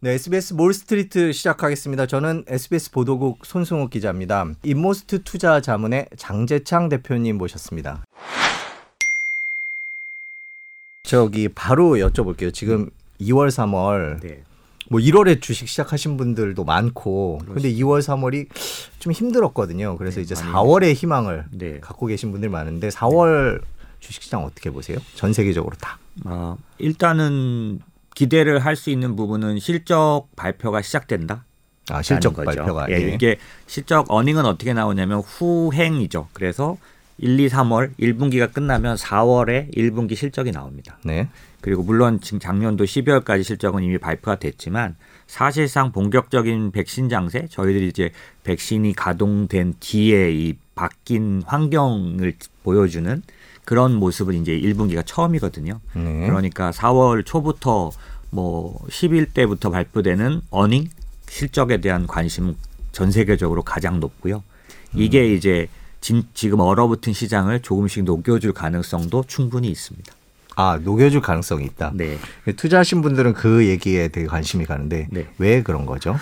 네, SBS 몰스트리트 시작하겠습니다. 저는 SBS 보도국 손승욱 기자입니다. 인모스트 투자 자문의 장재창 대표님 모셨습니다. 저기 바로 여쭤볼게요. 지금 2월, 3월 네. 뭐 1월에 주식 시작하신 분들도 많고 근데 2월, 3월이 좀 힘들었거든요. 그래서 네, 이제 많이 4월에 희망을 네. 갖고 계신 분들 많은데 4월 주식시장 어떻게 보세요? 전 세계적으로 다. 어, 일단은 기대를 할 수 있는 부분은 실적 발표가 시작된다. 아, 실적. 발표가 예, 예. 이게 실적 어닝은 어떻게 나오냐면 후행이죠. 그래서 1, 2, 3월 1분기가 끝나면 4월에 1분기 실적이 나옵니다. 네. 그리고 물론 지금 작년도 12월까지 실적은 이미 발표가 됐지만 사실상 본격적인 백신 장세 저희들이 이제 백신이 가동된 뒤에 이 바뀐 환경을 보여주는 그런 모습은 이제 1분기가 처음이거든요. 네. 그러니까 4월 초부터 뭐 10일 때부터 발표되는 어닝 실적에 대한 관심은 전 세계적으로 가장 높고요. 이게 이제 진, 지금 얼어붙은 시장을 조금씩 녹여줄 가능성도 충분히 있습니다. 아, 녹여줄 가능성이 있다. 네. 투자하신 분들은 그 얘기에 되게 관심이 가는데 네. 왜 그런 거죠?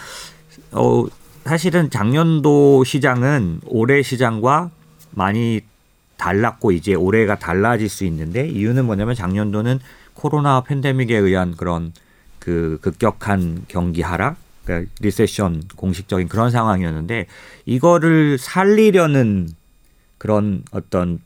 어, 사실은 작년도 시장은 올해 시장과 많이 달랐고 이제 올해가 달라질 수 있는데 이유는 뭐냐면 작년도는 코로나 팬데믹에 의한 그런 그 급격한 경기 하락, 그러니까 리세션 공식적인 그런 상황이었는데 이거를 살리려는 그런 어떤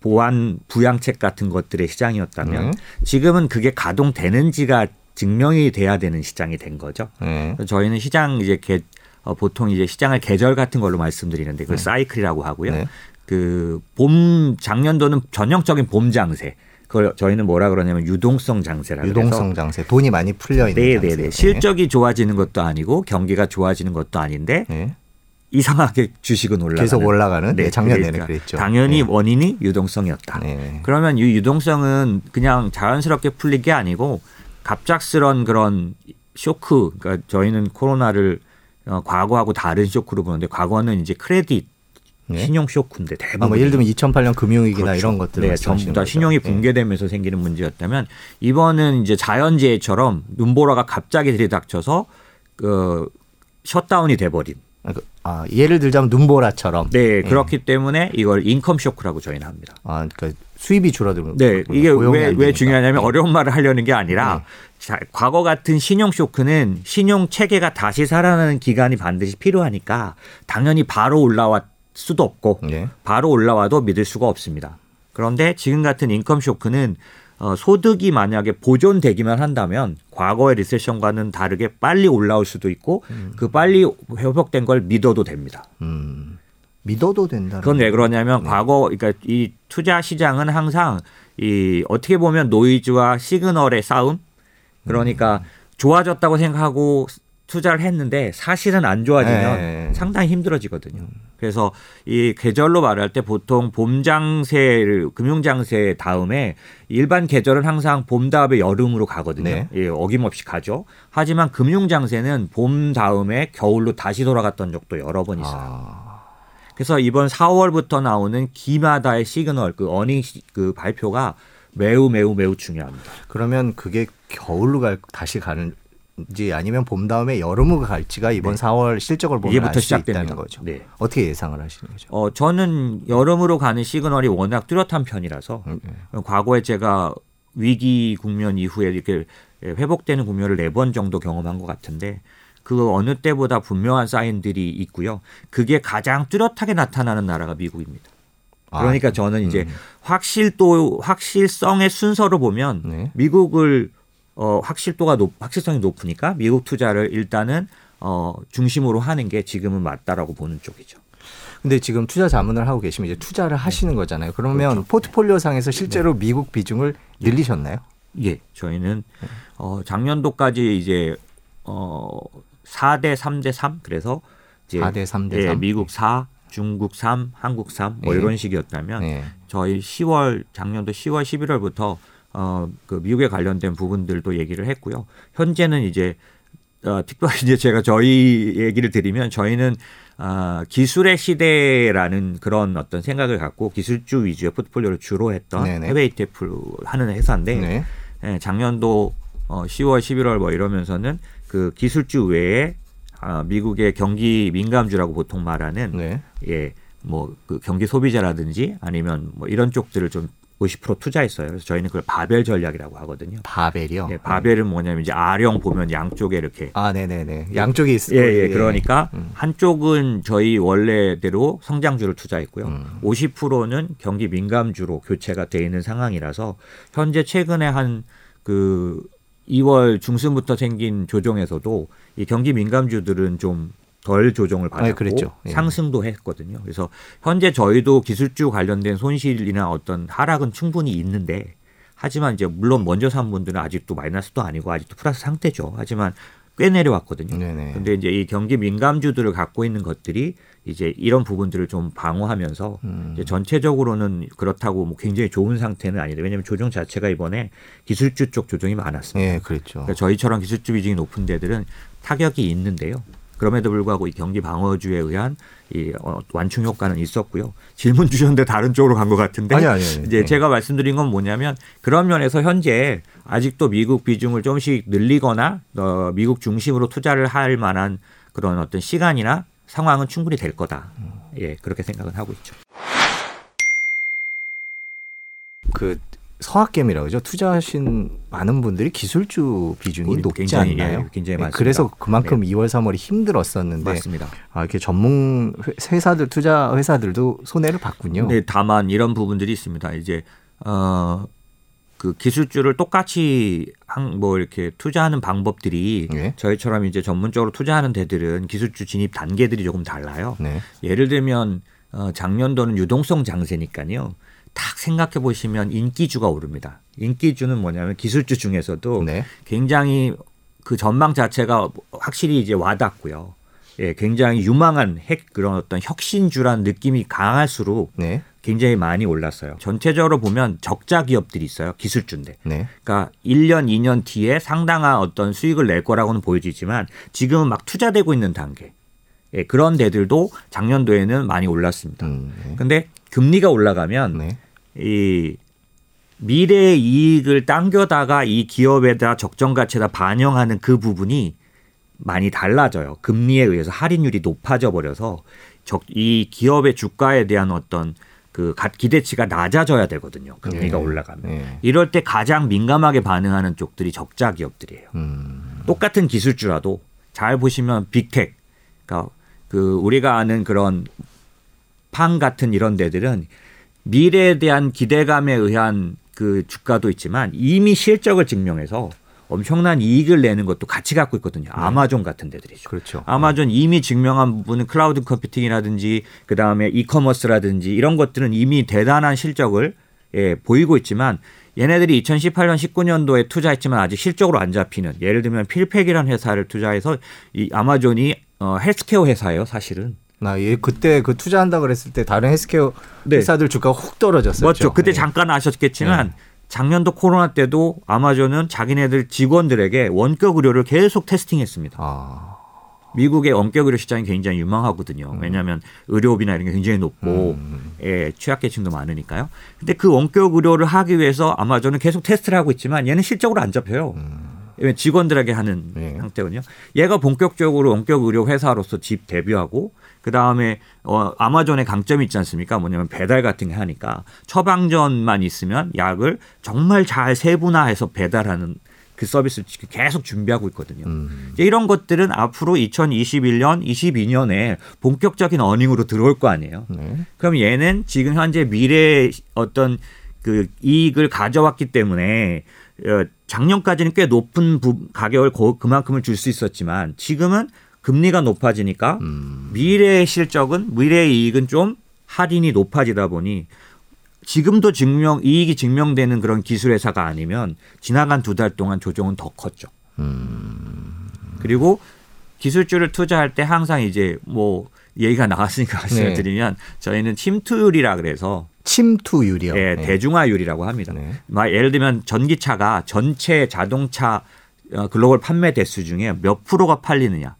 보완 부양책 같은 것들의 시장이었다면 네. 지금은 그게 가동되는지가 증명이 돼야 되는 시장이 된 거죠. 네. 그래서 저희는 시장 이제 개, 어, 보통 이제 시장을 계절 같은 걸로 말씀드리는데 그 사이클이라고 하고요. 네. 그 봄 작년도는 전형적인 봄 장세. 그걸 저희는 뭐라 그러냐면 유동성 장세라고 유동성 장세, 돈이 많이 풀려 있는 장세. 네네네. 실적이 좋아지는 것도 아니고 경기가 좋아지는 것도 아닌데 네. 이상하게 주식은 올라가는. 계속 올라가는. 네, 작년 내내 그러니까 그랬죠. 당연히 네. 원인이 유동성이었다. 네. 그러면 이 유동성은 그냥 자연스럽게 풀린 게 아니고 갑작스런 그런 쇼크. 그러니까 저희는 코로나를 어, 과거하고 다른 쇼크로 보는데 과거는 이제 크레딧 네. 신용 쇼크인데 아, 대부분 뭐 예를 들면 2008년 금융위기나 그렇죠. 이런 것들 네, 전부 다 신용이 붕괴되면서 생기는 문제였다면 이번은 이제 자연재해처럼 눈보라가 갑자기 들이닥쳐서 그 셧다운이 돼버린. 아, 그, 아, 예를 들자면 눈보라처럼. 네, 그렇기 때문에 이걸 income 쇼크라고 저희는 합니다. 아, 그러니까 수입이 줄어들고. 네, 이게 왜, 안 왜. 중요하냐면 어려운 말을 하려는 게 아니라 네. 자, 과거 같은 신용 쇼크는 신용 체계가 다시 살아나는 기간이 반드시 필요하니까 당연히 바로 올라왔 수도 없고 네. 바로 올라와도 믿을 수가 없습니다. 그런데 지금 같은 인컴 쇼크는 어, 소득이 만약에 보존되기만 한다면 과거의 리세션과는 다르게 빨리 올라올 수도 있고 그 빨리 회복된 걸 믿어도 됩니다. 음. 믿어도 된다. 그건 왜 그러냐면 과거 그러니까 이 투자 시장은 항상 이 어떻게 보면 노이즈와 시그널의 싸움 그러니까 좋아졌다고 생각하고 투자를 했는데 사실은 안 좋아지면 네. 상당히 힘들어지거든요. 그래서 이 계절로 말할 때 보통 봄 장세를 금융 장세 다음에 일반 계절은 항상 봄 다음에 여름으로 가거든요. 네. 예, 어김없이 가죠. 하지만 금융 장세는 봄 다음에 겨울로 다시 돌아갔던 적도 여러 번 있어요. 아, 그래서 이번 4월부터 나오는 기마다의 시그널 그 earning 시- 그 발표가 매우 매우 매우 중요합니다. 그러면 그게 겨울로 갈 다시 가는 지 아니면 봄 다음에 여름으로 갈지가 이번 4월 실적을 보면 이제부터 알수 시작됩니다. 있다는 거죠. 네. 어떻게 예상을 하시는 거죠? 어 저는 여름으로 가는 시그널이 워낙 뚜렷한 편이라서 음, 네. 과거에 제가 위기 국면 이후에 이렇게 회복되는 국면을 네 번 정도 경험한 것 같은데 그 어느 때보다 분명한 사인들이 있고요. 그게 가장 뚜렷하게 나타나는 나라가 미국입니다. 아, 그러니까 저는 이제 확실도 확실성의 순서로 보면 네. 미국을 어 확실도가 높 확실성이 높으니까 미국 투자를 일단은 어 중심으로 하는 게 지금은 맞다라고 보는 쪽이죠. 근데 지금 투자 자문을 하고 계시면 이제 투자를 하시는 거잖아요. 그러면 그렇죠. 포트폴리오 상에서 실제로 미국 비중을 늘리셨나요? 예, 저희는 어 작년도까지 이제 어 4대 3대 3 그래서 이제 4대 3대 예, 3. 미국 4, 중국 3, 한국 3뭐 네. 이런 식이었다면 네. 저희 10월 작년도 10월 11월부터 어 그 미국에 관련된 부분들도 얘기를 했고요. 현재는 이제 어, 특별히 이제 제가 저희 얘기를 드리면 저희는 아, 기술의 시대라는 그런 어떤 생각을 갖고 기술주 위주의 포트폴리오를 주로 했던 네네. 해외 ETF 하는 회사인데 네. 예, 작년도 어, 10월, 11월 뭐 이러면서는 그 기술주 외에 아, 미국의 경기 민감주라고 보통 말하는 네. 예, 뭐 그 경기 소비자라든지 아니면 뭐 이런 쪽들을 좀 50% 투자했어요. 그래서 저희는 그걸 바벨 전략이라고 하거든요. 바벨이요. 예, 바벨은 뭐냐면 이제 아령 보면 양쪽에 이렇게 아, 네, 네, 네. 양쪽에 있 예, 예. 그러니까 음. 한쪽은 저희 원래대로 성장주를 투자했고요. 음. 50%는 경기 민감주로 교체가 돼 있는 상황이라서 현재 최근에 한 그 2월 중순부터 생긴 조정에서도 이 경기 민감주들은 좀 덜 조정을 받았고 아. 예. 상승도 했거든요. 그래서 현재 저희도 기술주 관련된 손실이나 어떤 하락은 충분히 있는데 하지만 이제 물론 먼저 산 분들은 아직도 마이너스도 아니고 아직도 플러스 상태죠. 하지만 꽤 내려왔거든요. 네네. 근데 이제 이 경기 민감주들을 갖고 있는 것들이 이제 이런 부분들을 좀 방어하면서 음. 이제 전체적으로는 그렇다고 뭐 굉장히 좋은 상태는 아니다. 왜냐하면 조정 자체가 이번에 기술주 쪽 조정이 많았습니다. 예, 그랬죠. 그러니까 저희처럼 기술주 비중이 높은 데들은 타격이 있는데요. 그럼에도 불구하고 이 경기 방어주에 의한 이 어, 완충 효과는 있었고요. 질문 주셨는데 다른 쪽으로 간 것 같은데 아니, 아니, 아니. 이제 네. 제가 말씀드린 건 뭐냐면 그런 면에서 현재 아직도 미국 비중을 좀씩 늘리거나 어, 미국 중심으로 투자를 할 만한 그런 어떤 시간이나 상황은 충분히 될 거다. 예, 그렇게 생각은 하고 있죠. 그 서학개미라고 그러죠. 투자하신 많은 분들이 기술주 비중이 높지 굉장히, 않나요? 예, 굉장히 네, 많습니다. 그래서 그만큼 2월, 3월이 힘들었었는데 맞습니다. 아, 이렇게 전문 회- 회사들 투자 회사들도 손해를 봤군요. 네, 다만 이런 부분들이 있습니다. 이제 어, 그 기술주를 똑같이 한, 뭐 이렇게 투자하는 방법들이 예. 저희처럼 이제 전문적으로 투자하는 데들은 기술주 진입 단계들이 조금 달라요. 네. 예를 들면 어, 작년도는 유동성 장세니까요. 딱 생각해 보시면 인기주가 오릅니다. 인기주는 뭐냐면 기술주 중에서도 네. 굉장히 그 전망 자체가 확실히 이제 와닿고요. 예, 굉장히 유망한 핵 그런 어떤 혁신주란 느낌이 강할수록 네. 굉장히 많이 올랐어요. 전체적으로 보면 적자 기업들이 있어요. 기술주인데. 네. 그러니까 1년, 2년 뒤에 상당한 어떤 수익을 낼 거라고는 보여지지만 지금은 막 투자되고 있는 단계. 예, 그런 데들도 작년도에는 많이 올랐습니다. 음, 네. 근데 금리가 올라가면 네. 이 미래의 이익을 당겨다가 이 기업에다 적정 가치에다 반영하는 그 부분이 많이 달라져요. 금리에 의해서 할인율이 높아져 버려서 적, 이 기업의 주가에 대한 어떤 그 가- 기대치가 낮아져야 되거든요. 금리가 네. 올라가면. 네. 이럴 때 가장 민감하게 반응하는 쪽들이 적자 기업들이에요. 음. 똑같은 기술주라도 잘 보시면 Big Tech, 그러니까 그 우리가 아는 그런 FANG 같은 이런 데들은 미래에 대한 기대감에 의한 그 주가도 있지만 이미 실적을 증명해서 엄청난 이익을 내는 것도 같이 갖고 있거든요. 아마존 같은 데들이죠. 그렇죠. 아마존 이미 증명한 부분은 cloud computing이라든지 그 다음에 e-commerce라든지 이런 것들은 이미 대단한 실적을 예, 보이고 있지만 얘네들이 2018년 19년도에 투자했지만 아직 실적으로 안 잡히는 예를 들면 PillPack이라는 회사를 투자해서 이 아마존이 어, 헬스케어 회사예요, 사실은. 나 예, 그때 그 투자한다 그랬을 때 다른 헬스케어 네. 회사들 주가가 훅 떨어졌었죠. 맞죠. 그때 네. 잠깐 아셨겠지만 네. 작년도 코로나 때도 아마존은 자기네들 직원들에게 원격 의료를 계속 테스팅했습니다. 아. 미국의 원격 의료 시장이 굉장히 유망하거든요. 왜냐하면 의료비나 이런 게 굉장히 높고 음. 예, 취약계층도 많으니까요. 근데 그 원격 의료를 하기 위해서 아마존은 계속 테스트를 하고 있지만 얘는 실적으로 안 잡혀요. 왜냐면 직원들에게 하는 네. 상태거든요. 얘가 본격적으로 원격 의료 회사로서 집 데뷔하고 그 다음에 어, 아마존의 강점이 있지 않습니까? 뭐냐면 배달 같은 게 하니까 처방전만 있으면 약을 정말 잘 세분화해서 배달하는 그 서비스를 계속 준비하고 있거든요. 음. 이제 이런 것들은 앞으로 2021년, 22년에 본격적인 어닝으로 들어올 거 아니에요. 네. 그럼 얘는 지금 현재 미래의 어떤 그 이익을 가져왔기 때문에 어, 작년까지는 꽤 높은 부, 가격을 고- 그만큼을 줄 수 있었지만 지금은 금리가 높아지니까 음. 미래의 실적은 미래의 이익은 좀 할인이 높아지다 보니 지금도 증명 이익이 증명되는 그런 기술 회사가 아니면 지나간 두 달 동안 조정은 더 컸죠. 음. 그리고 기술주를 투자할 때 항상 이제 뭐 얘기가 나왔으니까 말씀드리면 저희는 침투율이라 그래서 침투율이요. 예, 네. 대중화율이라고 합니다. 네. 막 예를 들면 전기차가 전체 자동차 어, 글로벌 판매 대수 중에 몇 프로가 팔리느냐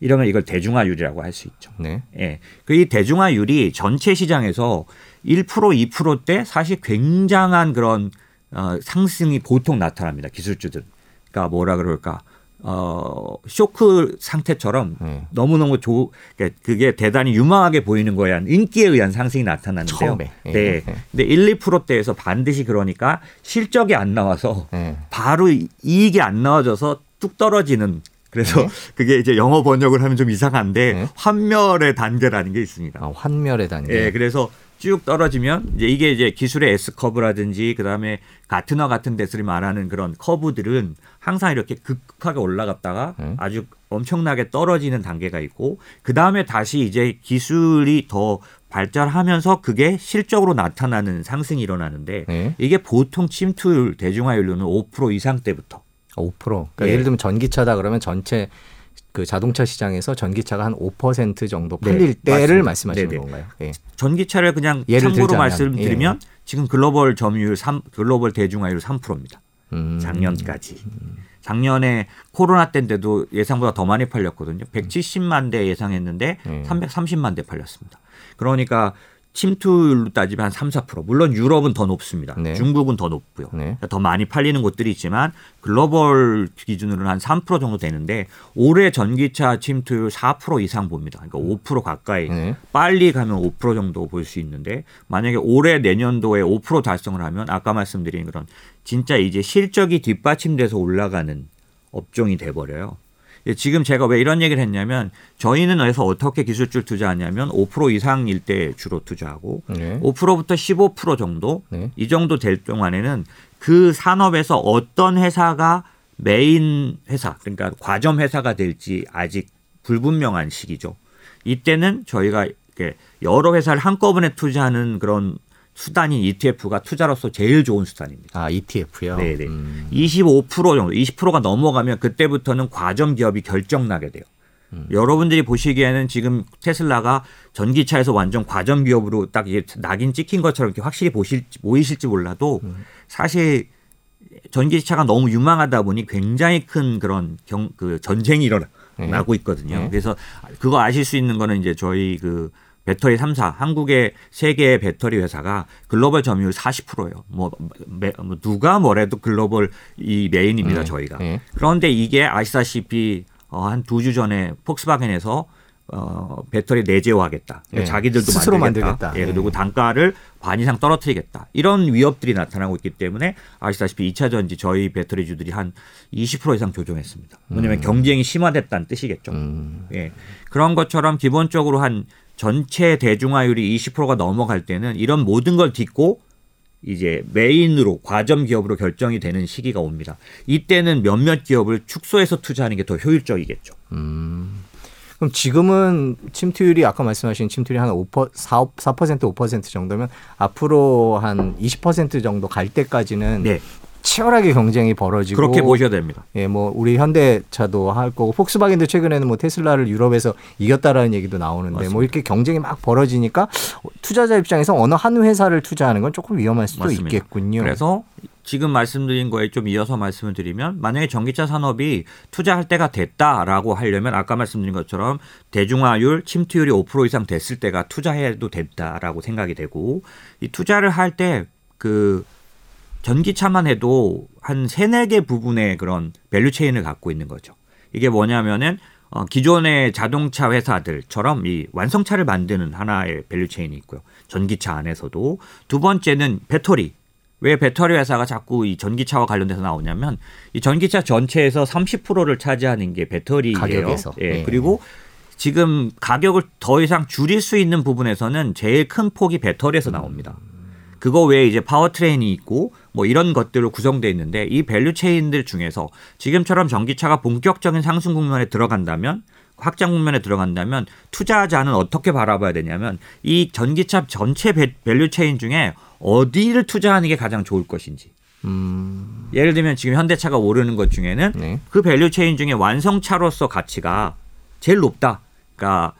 이러면 이걸 대중화율이라고 할 수 있죠. 네. 예. 그 이 대중화율이 전체 시장에서 1% 2%대 사실 굉장한 그런 어, 상승이 보통 나타납니다. 기술주들. 그러니까 뭐라 그럴까? 어 쇼크 상태처럼 네. 너무 너무 조 그러니까 그게 대단히 유망하게 보이는 거에 한 인기에 의한 상승이 나타나는데요. 처음에. 예. 네. 예. 근데 1, 2%대에서 반드시 그러니까 실적이 안 나와서 네. 바로 이- 이익이 안 나와져서 뚝 떨어지는 그래서 네. 그게 이제 영어 번역을 하면 좀 이상한데 네. 환멸의 단계라는 게 있습니다. 아, 환멸의 단계. 예, 그래서 쭉 떨어지면 이제 이게 이제 기술의 S 커브라든지 그다음에 가트너 같은 데서 말하는 그런 커브들은 항상 이렇게 급하게 올라갔다가 네. 아주 엄청나게 떨어지는 단계가 있고 그다음에 다시 이제 기술이 더 발전하면서 그게 실적으로 나타나는 상승이 일어나는데 네. 이게 보통 침투율 대중화율로는 5% 이상 때부터 5%. 그러니까 예. 예를 들면 전기차다 그러면 전체 그 자동차 시장에서 전기차가 한 5% 정도 팔릴 네, 때를. 말씀하시는 네네. 건가요? 예. 전기차를 그냥 예를 참고로 말씀드리면 지금 글로벌 점유율 3 글로벌 대중화율 3%입니다. 음. 작년까지. 작년에 코로나 때인데도 예상보다 더 많이 팔렸거든요. 170만 대 예상했는데 음. 330만 대 팔렸습니다. 그러니까 침투율로 따지면 한 3, 4%. 물론 유럽은 더 높습니다. 네. 중국은 더 높고요. 네. 더 많이 팔리는 곳들이 있지만 글로벌 기준으로는 한 3% 정도 되는데 올해 전기차 침투율 4% 이상 봅니다. 그러니까 5% 가까이 네. 빨리 가면 5% 정도 볼 수 있는데 만약에 올해 내년도에 5% 달성을 하면 아까 말씀드린 그런 진짜 이제 실적이 뒷받침돼서 올라가는 업종이 돼 버려요. 예, 지금 제가 왜 이런 얘기를 했냐면 저희는 그래서 어떻게 기술줄 투자하냐면 5% 이상일 때 주로 투자하고 네. 5%부터 15% 정도 네. 이 정도 될 동안에는 그 산업에서 어떤 회사가 메인 회사 그러니까 과점 회사가 될지 아직 불분명한 시기죠. 이때는 저희가 이렇게 여러 회사를 한꺼번에 투자하는 그런 수단인 ETF가 투자로서 제일 좋은 수단입니다. 아, ETF요. 네네. 음. 25% 정도, 20%가 넘어가면 그때부터는 과점 기업이 결정나게 돼요. 여러분들이 보시기에는 지금 테슬라가 전기차에서 완전 과점 기업으로 딱 이게 낙인 찍힌 것처럼 이렇게 확실히 보실 보이실지 몰라도 사실 전기차가 너무 유망하다 보니 굉장히 큰 그런 경, 그 전쟁이 일어나고 있거든요. 네. 그래서 그거 아실 수 있는 거는 이제 저희 그 배터리 3사 한국의 세 개의 배터리 회사가 글로벌 점유율 40%예요. 뭐, 매- 뭐 누가 뭐래도 글로벌 이 메인입니다, 네. 저희가. 네. 그런데 이게 아시다시피 어, 한 두 주 전에 폭스바겐에서 어, 배터리 내재화하겠다. 그러니까 네. 자기들도 스스로 만들겠다. 만들겠다. 예, 네. 그리고 단가를 반 이상 떨어뜨리겠다. 이런 위협들이 나타나고 있기 때문에 아시다시피 2차 전지 저희 배터리주들이 한 20% 이상 조정했습니다. 왜냐하면 경쟁이 심화됐다는 뜻이겠죠. 음. 예. 그런 것처럼 기본적으로 한 전체 대중화율이 20%가 넘어갈 때는 이런 모든 걸 딛고 이제 메인으로 과점 기업으로 결정이 되는 시기가 옵니다. 이때는 몇몇 기업을 축소해서 투자하는 게 더 효율적이겠죠. 그럼 지금은 침투율이 아까 말씀하신 침투율이 한 5%, 4, 4% 5% 정도면 앞으로 한 20% 정도 갈 때까지는 네. 치열하게 경쟁이 벌어지고 그렇게 보셔야 됩니다. 예, 뭐 우리 현대차도 할 거고 폭스바겐도 최근에는 뭐 테슬라를 유럽에서 이겼다라는 얘기도 나오는데 뭐 맞습니다. 이렇게 경쟁이 막 벌어지니까 투자자 입장에서 어느 한 회사를 투자하는 건 조금 위험할 수도 맞습니다. 있겠군요. 그래서 지금 말씀드린 거에 좀 이어서 말씀을 드리면 만약에 전기차 산업이 투자할 때가 됐다라고 하려면 아까 말씀드린 것처럼 대중화율 침투율이 5% 이상 됐을 때가 투자해도 됐다라고 생각이 되고 이 투자를 할 때 그 전기차만 해도 한 세네 개 부분의 그런 value chain을 갖고 있는 거죠. 이게 뭐냐면은 어, 기존의 자동차 회사들처럼 이 완성차를 만드는 하나의 value chain이 있고요. 전기차 안에서도 두 번째는 배터리. 왜 배터리 회사가 자꾸 이 전기차와 관련돼서 나오냐면 이 전기차 전체에서 30%를 차지하는 게 배터리예요. 가격에서. 예. 예. 그리고 지금 가격을 더 이상 줄일 수 있는 부분에서는 제일 큰 폭이 배터리에서 나옵니다. 그거 외에 이제 powertrain이 있고 뭐 이런 것들로 구성되어 있는데 이 value chain들 중에서 지금처럼 전기차가 본격적인 상승 국면에 들어간다면 확장 국면에 들어간다면 투자자는 어떻게 바라봐야 되냐면 이 전기차 전체 배- value chain 중에 어디를 투자하는 게 가장 좋을 것인지. 음, 예를 들면 지금 현대차가 오르는 것 중에는 네. 그 value chain 중에 완성차로서 가치가 제일 높다. 그러니까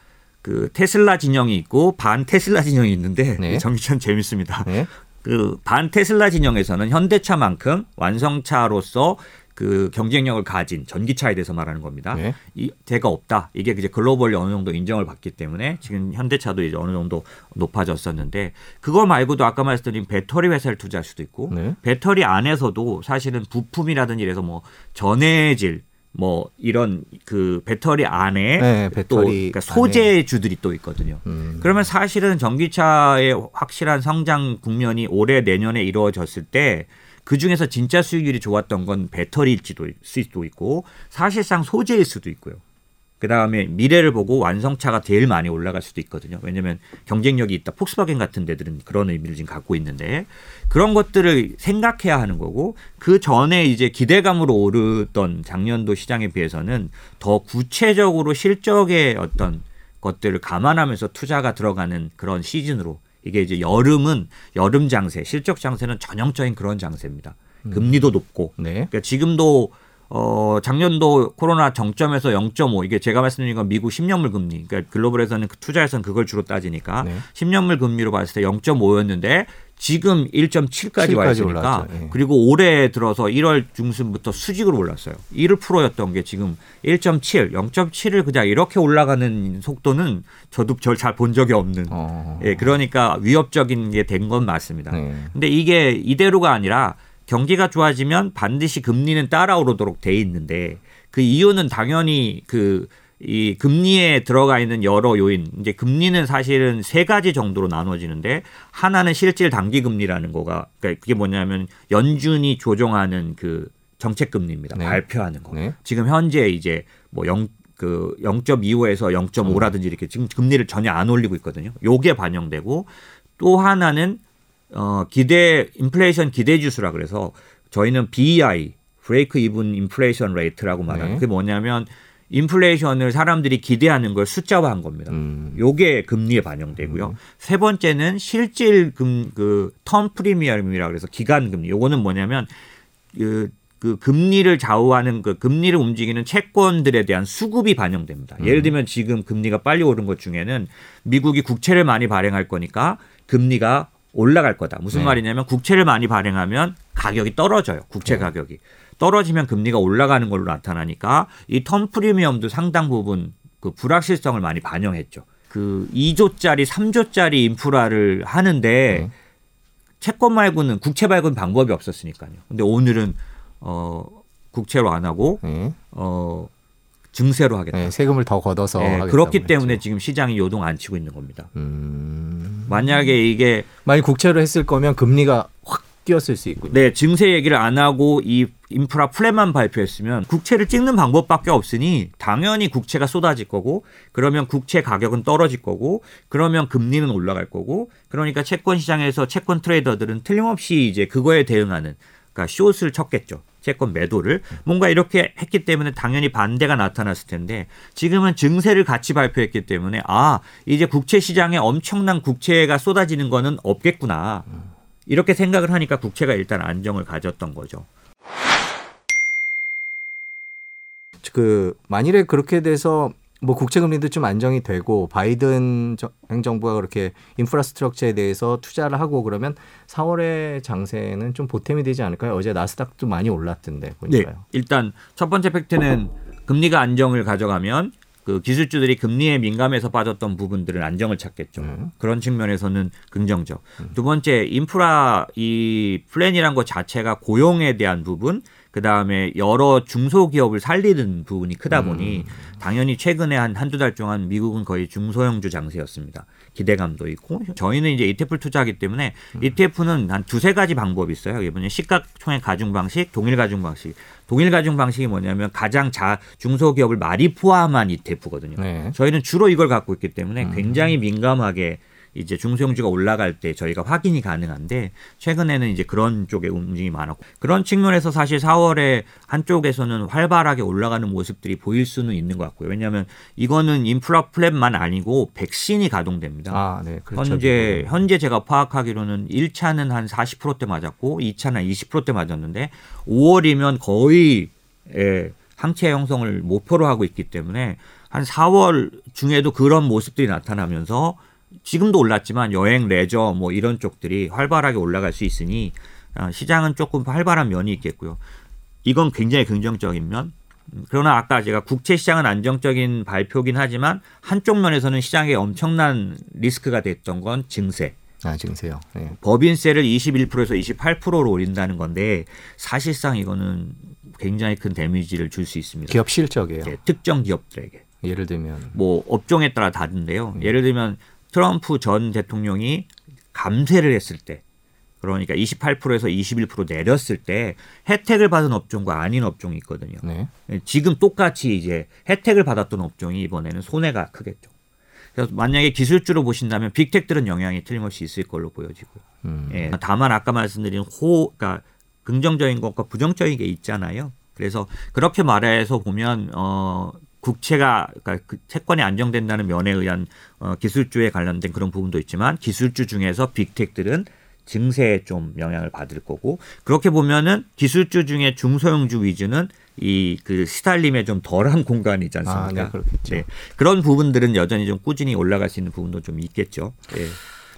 그 테슬라 진영이 있고 반 테슬라 진영이 있는데 네. 전기차는 재밌습니다. 네. 그반 테슬라 진영에서는 현대차만큼 완성차로서 그 경쟁력을 가진 전기차에 대해서 말하는 겁니다. 네. 이 대가 없다. 이게 이제 글로벌리 어느 정도 인정을 받기 때문에 지금 현대차도 이제 어느 정도 높아졌었는데 그거 말고도 아까 말씀드린 배터리 회사를 투자할 수도 있고 네. 배터리 안에서도 사실은 부품이라든지 이래서 뭐 전해질 뭐 이런 그 배터리 안에 네, 또 배터리 그러니까 소재주들이 또 있거든요. 음. 그러면 사실은 전기차의 확실한 성장 국면이 올해 내년에 이루어졌을 때 그 중에서 진짜 수익률이 좋았던 건 배터리일지도 수도 있고 사실상 소재일 수도 있고요. 그 다음에 미래를 보고 완성차가 제일 많이 올라갈 수도 있거든요. 왜냐하면 경쟁력이 있다. 폭스바겐 같은 데들은 그런 의미를 지금 갖고 있는데 그런 것들을 생각해야 하는 거고 그 전에 이제 기대감으로 오르던 작년도 시장에 비해서는 더 구체적으로 실적의 어떤 것들을 감안하면서 투자가 들어가는 그런 시즌으로 이게 이제 여름은 여름 장세, 실적 장세는 전형적인 그런 장세입니다. 금리도 높고 네. 그러니까 지금도 어 작년도 코로나 정점에서 0.5 이게 제가 말씀드린 건 미국 10년물 금리. 그러니까 글로벌에서는 그 투자에서는 그걸 주로 따지니까 네. 10년물 금리로 봤을 때 0.5였는데 지금 1.7까지 와 있으니까. 예. 그리고 올해 들어서 1월 중순부터 수직으로 올랐어요. 1%였던 게 지금 1.7, 0.7을 그냥 이렇게 올라가는 속도는 저도 절 잘 본 적이 없는. 어. 예, 그러니까 위협적인 게 된 건 맞습니다. 네. 근데 이게 이대로가 아니라 경기가 좋아지면 반드시 금리는 따라오르도록 돼 있는데 그 이유는 당연히 그 이 금리에 들어가 있는 여러 요인 이제 금리는 사실은 세 가지 정도로 나눠지는데 하나는 실질 단기 금리라는 거가 그러니까 그게 뭐냐면 연준이 조정하는 그 정책 금리입니다. 네. 발표하는 거. 네. 지금 현재 이제 뭐 0, 그 0.25에서 0.5라든지 이렇게 지금 금리를 전혀 안 올리고 있거든요. 요게 반영되고 또 하나는 어 기대 인플레이션 기대 지수라 그래서 저희는 BEI break-even inflation rate라고 말하는 네. 그게 뭐냐면 인플레이션을 사람들이 기대하는 걸 숫자화한 겁니다. 음. 요게 금리에 반영되고요. 세 번째는 실질 금 그 term premium이라 그래서 기간 금리. 요거는 뭐냐면 그, 그 금리를 좌우하는 그 금리를 움직이는 채권들에 대한 수급이 반영됩니다. 예를 들면 지금 금리가 빨리 오른 것 중에는 미국이 국채를 많이 발행할 거니까 금리가 올라갈 거다. 무슨 네. 말이냐면 국채를 많이 발행하면 가격이 떨어져요. 국채 가격이. 떨어지면 금리가 올라가는 걸로 나타나니까 이턴 프리미엄도 상당 부분 그 불확실성을 많이 반영했죠. 그 2조짜리, 3조짜리 인프라를 하는데 네. 채권 말고는 국채 말고는 방법이 없었으니까요. 근데 오늘은 어 국채로 안 하고 네. 어 증세로 하겠다. 네, 세금을 더 걷어서 예, 하겠다고 그렇기 그랬죠. 때문에 지금 시장이 요동 안 치고 있는 겁니다. 음. 만약에 이게 만약 국채로 했을 거면 금리가 확 뛰었을 수 있군요. 네, 증세 얘기를 안 하고 이 인프라 플랜만 발표했으면 국채를 찍는 방법밖에 없으니 당연히 국채가 쏟아질 거고 그러면 국채 가격은 떨어질 거고 그러면 금리는 올라갈 거고 그러니까 채권 시장에서 채권 트레이더들은 틀림없이 이제 그거에 대응하는 그러니까 숏을 쳤겠죠. 채권 매도를 뭔가 이렇게 했기 때문에 당연히 반대가 나타났을 텐데 지금은 증세를 같이 발표했기 때문에 아 이제 국채 시장에 엄청난 국채가 쏟아지는 거는 없겠구나 이렇게 생각을 하니까 국채가 일단 안정을 가졌던 거죠. 그 만일에 그렇게 돼서 뭐 국채 금리도 좀 안정이 되고 바이든 저- 행정부가 그렇게 인프라스트럭처에 대해서 투자를 하고 그러면 4월의 장세는 좀 보탬이 되지 않을까요? 어제 나스닥도 많이 올랐던데 네. 보니까요. 일단 첫 번째 팩트는 금리가 안정을 가져가면 그 기술주들이 금리에 민감해서 빠졌던 부분들은 안정을 찾겠죠. 음. 그런 측면에서는 긍정적. 두 번째 인프라 이 플랜이란 것 자체가 고용에 대한 부분, 그 다음에 여러 중소기업을 살리는 부분이 크다 보니 당연히 최근에 한 한두 달 동안 미국은 거의 중소형주 장세였습니다. 기대감도 있고 저희는 이제 ETF 투자하기 때문에 ETF는 한 두세 가지 방법이 있어요. 이번에 시가총액 가중 방식, 동일 가중 방식. 동일 가중 방식이 뭐냐면 가장 자 중소기업을 많이 포함한 ETF거든요. 네. 저희는 주로 이걸 갖고 있기 때문에 굉장히 민감하게 이제 중소형주가 올라갈 때 저희가 확인이 가능한데 최근에는 이제 그런 쪽의 움직임이 많았고 그런 측면에서 사실 4월에 한쪽에서는 활발하게 올라가는 모습들이 보일 수는 있는 것 같고요. 왜냐하면 이거는 인프라 플랜만 아니고 백신이 가동됩니다. 아, 네. 그렇죠. 현재 현재 제가 파악하기로는 1차는 한 40%대 맞았고 2차는 한 20%대 맞았는데 5월이면 거의 예, 항체 형성을 목표로 하고 있기 때문에 한 4월 중에도 그런 모습들이 나타나면서 지금도 올랐지만 여행 레저 뭐 이런 쪽들이 활발하게 올라갈 수 있으니 아, 시장은 조금 활발한 면이 있겠고요. 이건 굉장히 긍정적인 면. 음, 그러나 아까 제가 국채 시장은 안정적인 발표긴 하지만 한쪽 면에서는 시장에 엄청난 리스크가 됐던 건 증세. 아, 증세요. 네. 법인세를 21%에서 28%로 올린다는 건데 사실상 이거는 굉장히 큰 데미지를 줄 수 있습니다. 기업 실적이에요. 예, 특정 기업들에게. 예를 들면 뭐 업종에 따라 다른데요. 예를 들면 트럼프 전 대통령이 감세를 했을 때 그러니까 28%에서 21% 내렸을 때 혜택을 받은 업종과 아닌 업종이 있거든요. 네. 지금 똑같이 이제 혜택을 받았던 업종이 이번에는 손해가 크겠죠. 그래서 만약에 기술주로 보신다면 빅텍들은 영향이 틀림없이 있을 걸로 보여지고. 음. 예. 다만 아까 말씀드린 호, 그러니까 긍정적인 것과 부정적인 게 있잖아요. 그래서 그렇게 말해서 보면 어 국채가 그러니까 그 채권이 안정된다는 면에 의한 어, 기술주에 관련된 그런 부분도 있지만 기술주 중에서 빅텍들은 증세에 좀 영향을 받을 거고 그렇게 보면은 기술주 중에 중소형주 위주는 이 그 시달림에 좀 덜한 공간이지 않습니까? 아, 네, 그렇겠죠. 네. 그런 부분들은 여전히 좀 꾸준히 올라갈 수 있는 부분도 좀 있겠죠. 예.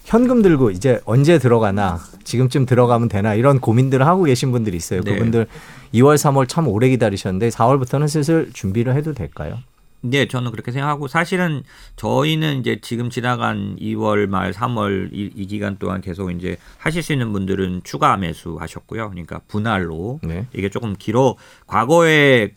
현금 들고 이제 언제 들어가나 지금쯤 들어가면 되나 이런 고민들을 하고 계신 분들이 있어요. 네. 그분들 2월, 3월 참 오래 기다리셨는데 4월부터는 슬슬 준비를 해도 될까요? 네, 저는 그렇게 생각하고 사실은 저희는 이제 지금 지나간 2월 말 3월 이, 이 기간 동안 계속 이제 하실 수 있는 분들은 추가 매수 하셨고요. 그러니까 분할로 네. 이게 조금 길어 과거에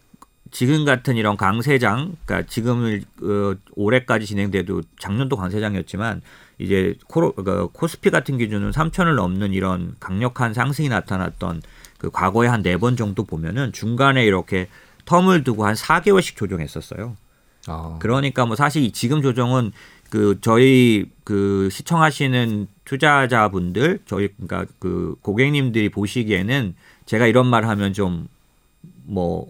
지금 같은 이런 강세장, 그러니까 지금을 어, 올해까지 진행돼도 작년도 강세장이었지만 이제 코로, 그 코스피 같은 기준은 3천을 넘는 이런 강력한 상승이 나타났던 그 과거에 한 네 번 정도 보면은 중간에 이렇게 텀을 두고 한 4개월씩 조정했었어요. 아, 그러니까 뭐 사실 이 지금 조정은 그 저희 그 시청하시는 투자자분들 저희 그러니까 그 고객님들이 보시기에는 제가 이런 말 하면 좀뭐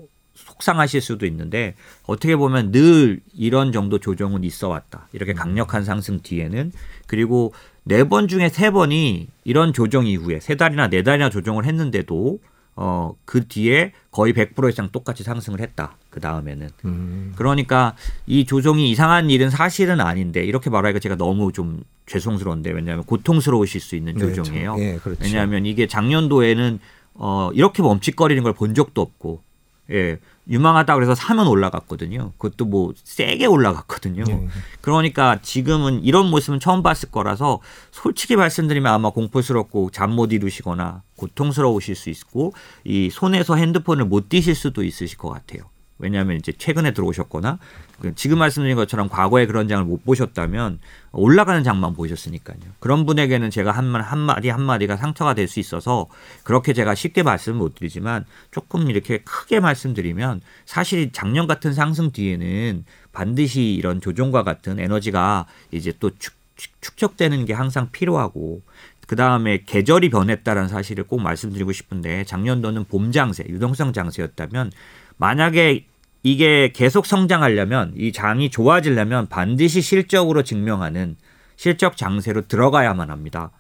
속상하실 수도 있는데 어떻게 보면 늘 이런 정도 조정은 있어 왔다. 이렇게 강력한 상승 뒤에는 그리고 네 번 중에 세 번이 이런 조정 이후에 세 달이나 네 달이나 조정을 했는데도 어 그 뒤에 거의 100% 이상 똑같이 상승을 했다. 그 다음에는 음, 그러니까 이 조정이 이상한 일은 사실은 아닌데 이렇게 말하기가 제가 너무 좀 죄송스러운데 왜냐하면 고통스러우실 수 있는 네, 조정이에요. 참, 예, 그렇죠. 왜냐하면 이게 작년도에는 어 이렇게 멈칫거리는 걸 본 적도 없고 예 유망하다 그래서 사면 올라갔거든요. 그것도 뭐 세게 올라갔거든요. 예. 그러니까 지금은 이런 모습은 처음 봤을 거라서 솔직히 말씀드리면 아마 공포스럽고 잠 못 이루시거나 고통스러우실 수 있고 이 손에서 핸드폰을 못 띄실 수도 있으실 것 같아요. 왜냐하면 이제 최근에 들어오셨거나 그 지금 말씀드린 것처럼 과거에 그런 장을 못 보셨다면 올라가는 장만 보셨으니까요. 그런 분에게는 제가 한 말 한마디 한마디가 상처가 될 수 있어서 그렇게 제가 쉽게 말씀을 못 드리지만 조금 이렇게 크게 말씀드리면 사실 작년 같은 상승 뒤에는 반드시 이런 조정과 같은 에너지가 이제 또 축, 축- 축적되는 게 항상 필요하고 그 다음에 계절이 변했다는 사실을 꼭 말씀드리고 싶은데 작년도는 봄 장세, 유동성 장세였다면 만약에 이게 계속 성장하려면 이 장이 좋아지려면 반드시 실적으로 증명하는 실적 장세로 들어가야만 합니다.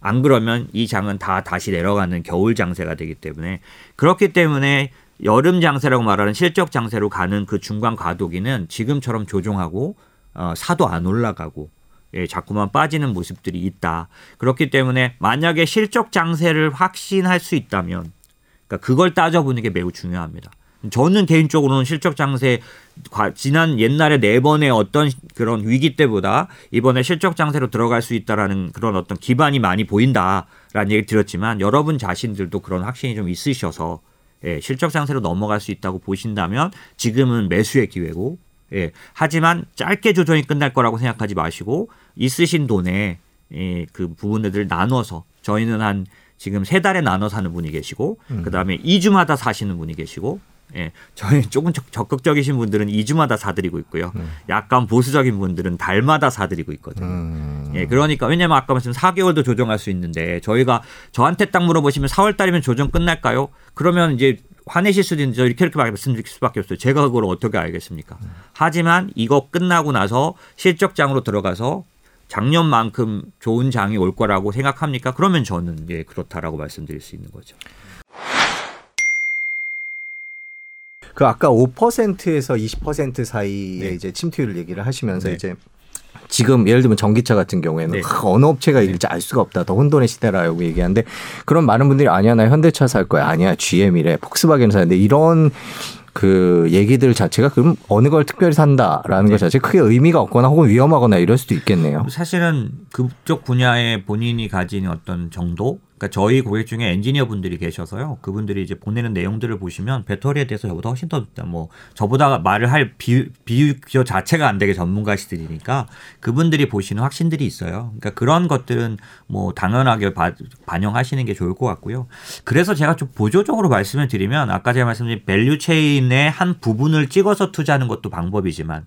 안 그러면 이 장은 다 다시 내려가는 겨울 장세가 되기 때문에 그렇기 때문에 여름 장세라고 말하는 실적 장세로 가는 그 중간 과도기는 지금처럼 조종하고 어, 사도 안 올라가고 예, 자꾸만 빠지는 모습들이 있다. 그렇기 때문에 만약에 실적 장세를 확신할 수 있다면 그러니까 그걸 따져보는 게 매우 중요합니다. 저는 개인적으로는 실적 장세 과- 지난 옛날에 네 번의 어떤 그런 위기 때보다 이번에 실적 장세로 들어갈 수 있다라는 그런 어떤 기반이 많이 보인다라는 얘기 들었지만 여러분 자신들도 그런 확신이 좀 있으셔서 예, 실적 장세로 넘어갈 수 있다고 보신다면 지금은 매수의 기회고 예, 하지만 짧게 조정이 끝날 거라고 생각하지 마시고 있으신 돈에 예, 그 부분들을 나눠서 저희는 한 지금 세 달에 나눠 사는 분이 계시고 그다음에 2주마다 사시는 분이 계시고 예, 저희 조금 적- 적극적이신 분들은 2주마다 사드리고 있고요. 약간 보수적인 분들은 달마다 사드리고 있거든요. 음, 예, 그러니까 왜냐면 아까 말씀 4개월도 조정할 수 있는데 저희가 저한테 딱 물어보시면 4월 달이면 조정 끝날까요? 그러면 이제 화내실 수도 있는데 저 이렇게 이렇게 말씀드릴 수밖에 없어요. 제가 그걸 어떻게 알겠습니까? 하지만 이거 끝나고 나서 실적장으로 들어가서 작년만큼 좋은 장이 올 거라고 생각합니까? 그러면 저는 예 그렇다라고 말씀드릴 수 있는 거죠. 그 아까 5%에서 20% 사이에 네. 이제 침투율 얘기를 하시면서 네. 이제 지금 예를 들면 전기차 같은 경우에는 네. 하, 어느 업체가 이길지 알 수가 없다. 더 혼돈의 시대라고 얘기하는데 그런 많은 분들이 아니야 나 현대차 살 거야. 아니야 GM이래. 폭스바겐 사는데 이런 그 얘기들 자체가 그럼 어느 걸 특별히 산다라는 네. 것 자체 크게 의미가 없거나 혹은 위험하거나 이럴 수도 있겠네요. 사실은 그쪽 분야에 본인이 가진 어떤 정도 그러니까 저희 고객 중에 엔지니어 분들이 계셔서요. 그분들이 이제 보내는 내용들을 보시면 배터리에 대해서 저보다 훨씬 더 뭐 저보다 말을 할 비, 비유 자체가 안 되게 전문가시들이니까 그분들이 보시는 확신들이 있어요. 그러니까 그런 것들은 뭐 당연하게 바, 반영하시는 게 좋을 것 같고요. 그래서 제가 좀 보조적으로 말씀을 드리면 아까 제가 말씀드린 value chain의 한 부분을 찍어서 투자하는 것도 방법이지만